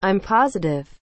I'm positive.